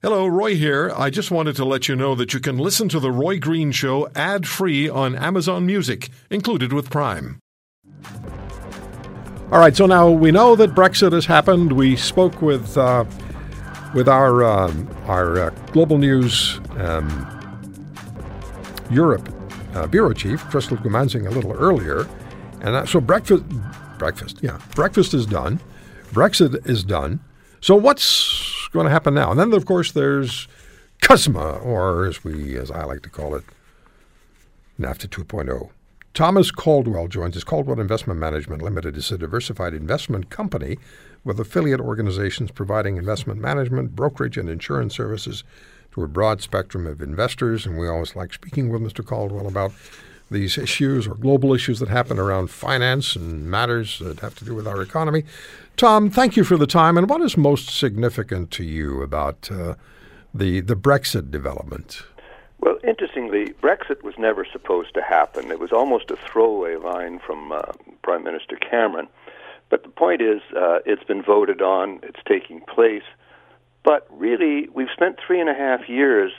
Hello, Roy here. I just wanted to let you know that you can listen to The Roy Green Show ad free on Amazon Music, included with Prime. All right, so now we know that Brexit has happened. We spoke with uh, with our um, our uh, global news um, Europe uh, bureau chief, Crystal Goomansingh, a little earlier, and so breakfast breakfast yeah breakfast is done, Brexit is done. So what's going to happen now? And then, of course, there's CUSMA, or as we, as I like to call it, NAFTA 2.0. Thomas Caldwell joins us. Caldwell Investment Management Limited is a diversified investment company with affiliate organizations providing investment management, brokerage, and insurance services to a broad spectrum of investors. And we always like speaking with Mr. Caldwell about these issues or global issues that happen around finance and matters that have to do with our economy. Tom, thank you for the time. And what is most significant to you about uh, the the Brexit development? Well, interestingly, Brexit was never supposed to happen. It was almost a throwaway line from uh, Prime Minister Cameron. But the point is, uh, it's been voted on, it's taking place. But really, we've spent three and a half years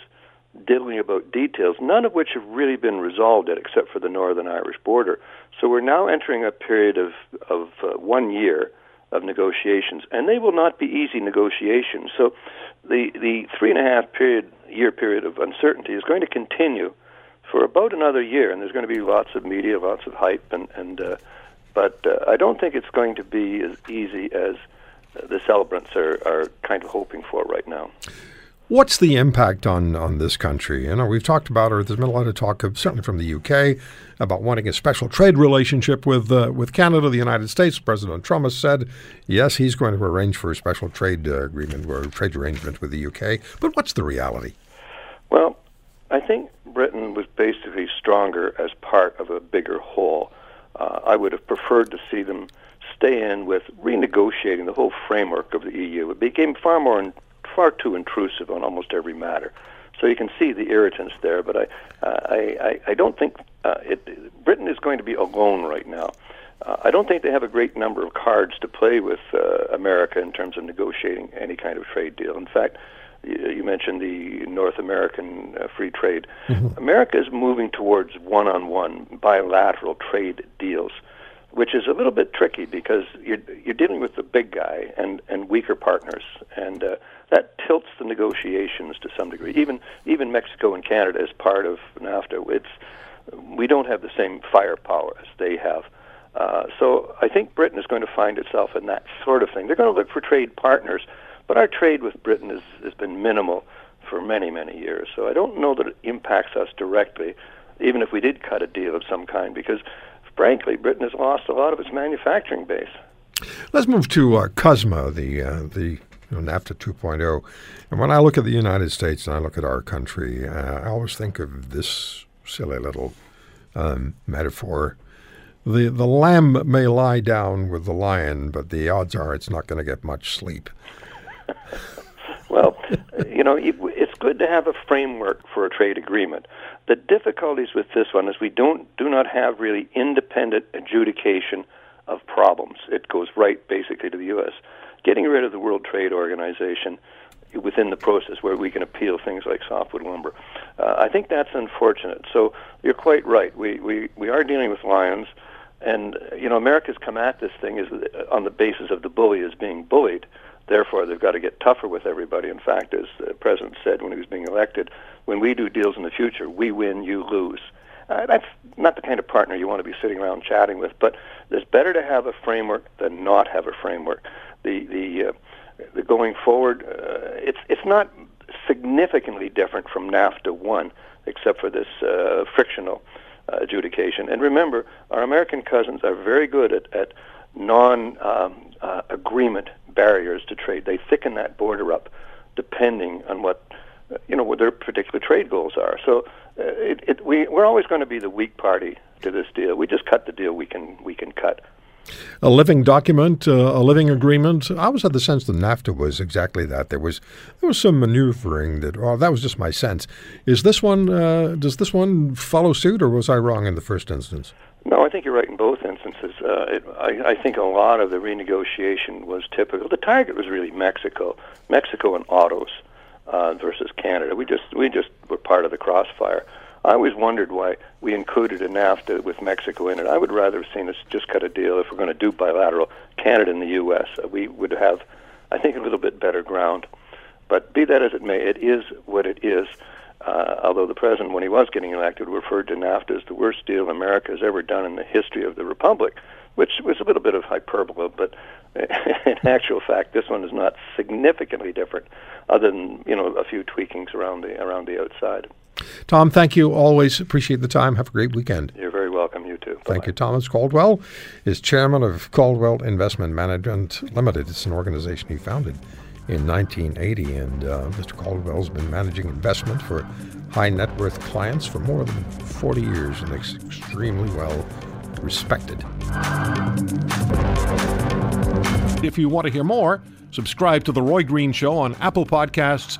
diddling about details, none of which have really been resolved yet, except for the Northern Irish border. So we're now entering a period of, of uh, one year of negotiations, and they will not be easy negotiations. So, the the three and a half period year period of uncertainty is going to continue for about another year, and there's going to be lots of media, lots of hype, and and uh, but uh, I don't think it's going to be as easy as the celebrants are are kind of hoping for right now. What's the impact on, on this country? You know, we've talked about, or there's been a lot of talk, of, certainly from the UK, about wanting a special trade relationship with uh, with Canada, the United States. President Trump has said, yes, he's going to arrange for a special trade uh, agreement or trade arrangement with the UK. But what's the reality? Well, I think Britain was basically stronger as part of a bigger whole. Uh, I would have preferred to see them stay in with renegotiating the whole framework of the EU. It became far more far too intrusive on almost every matter. So you can see the irritants there, but I, uh, I, I, I don't think uh, it, Britain is going to be alone right now. Uh, I don't think they have a great number of cards to play with uh, America in terms of negotiating any kind of trade deal. In fact, you, you mentioned the North American uh, free trade. Mm-hmm. America is moving towards one-on-one bilateral trade deals which is a little bit tricky because you're you're dealing with the big guy and and weaker partners, and uh, that tilts the negotiations to some degree. Even even Mexico and Canada as part of NAFTA, it's we don't have the same firepower as they have. Uh, so I think Britain is going to find itself in that sort of thing. They're going to look for trade partners, but our trade with Britain has, has been minimal for many, many years. So I don't know that it impacts us directly, even if we did cut a deal of some kind, because frankly, Britain has lost a lot of its manufacturing base. Let's move to uh, the uh, the you know, NAFTA 2.0. And when I look at the United States and I look at our country, uh, I always think of this silly little um, metaphor. The, the lamb may lie down with the lion, but the odds are it's not going to get much sleep. well, you know, it's good to have a framework for a trade agreement. The difficulties with this one is we don't do not have really independent adjudication of problems. It goes right basically to the U.S. Getting rid of the World Trade Organization within the process where we can appeal things like softwood lumber. Uh, I think that's unfortunate. So you're quite right. We, we, we are dealing with lions, and you know America's come at this thing is on the basis of the bully is being bullied. Therefore, they've got to get tougher with everybody. In fact, as the president said when he was being elected, when we do deals in the future, we win, you lose. Uh, that's not the kind of partner you want to be sitting around chatting with. But it's better to have a framework than not have a framework. The the, uh, the going forward, uh, it's it's not significantly different from NAFTA one, except for this uh, frictional adjudication. And remember, our American cousins are very good at, at non um, uh, agreement barriers to trade. They thicken that border up depending on what you know what their particular trade goals are. So uh, it, it, we we're always going to be the weak party to this deal. We just cut the deal we can we can cut. A living document, uh, a living agreement. I always had the sense that NAFTA was exactly that. There was there was some maneuvering that. Oh, that was just my sense. Is this one? Uh, does this one follow suit, or was I wrong in the first instance? No, I think you're right in both instances. Uh, it, I, I think a lot of the renegotiation was typical. The target was really Mexico, Mexico and autos. uh, versus Canada. We just we just were part of the crossfire. I always wondered why we included a NAFTA with Mexico in it. I would rather have seen us just cut a deal if we're going to do bilateral, Canada and the U.S. We would have, I think, a little bit better ground. But be that as it may, it is what it is. Uh, although the president, when he was getting elected, referred to NAFTA as the worst deal America has ever done in the history of the republic, which was a little bit of hyperbole, but in actual fact, this one is not significantly different, other than you know a few tweakings around the around the outside. Tom, thank you. Always appreciate the time. Have a great weekend. You're very welcome. You too. Bye-bye. Thank you. Thomas Caldwell is chairman of Caldwell Investment Management Limited. It's an organization he founded in 1980, and uh, Mr. Caldwell's been managing investment for high net worth clients for more than 40 years and is extremely well respected. If you want to hear more, subscribe to The Roy Green Show on Apple Podcasts,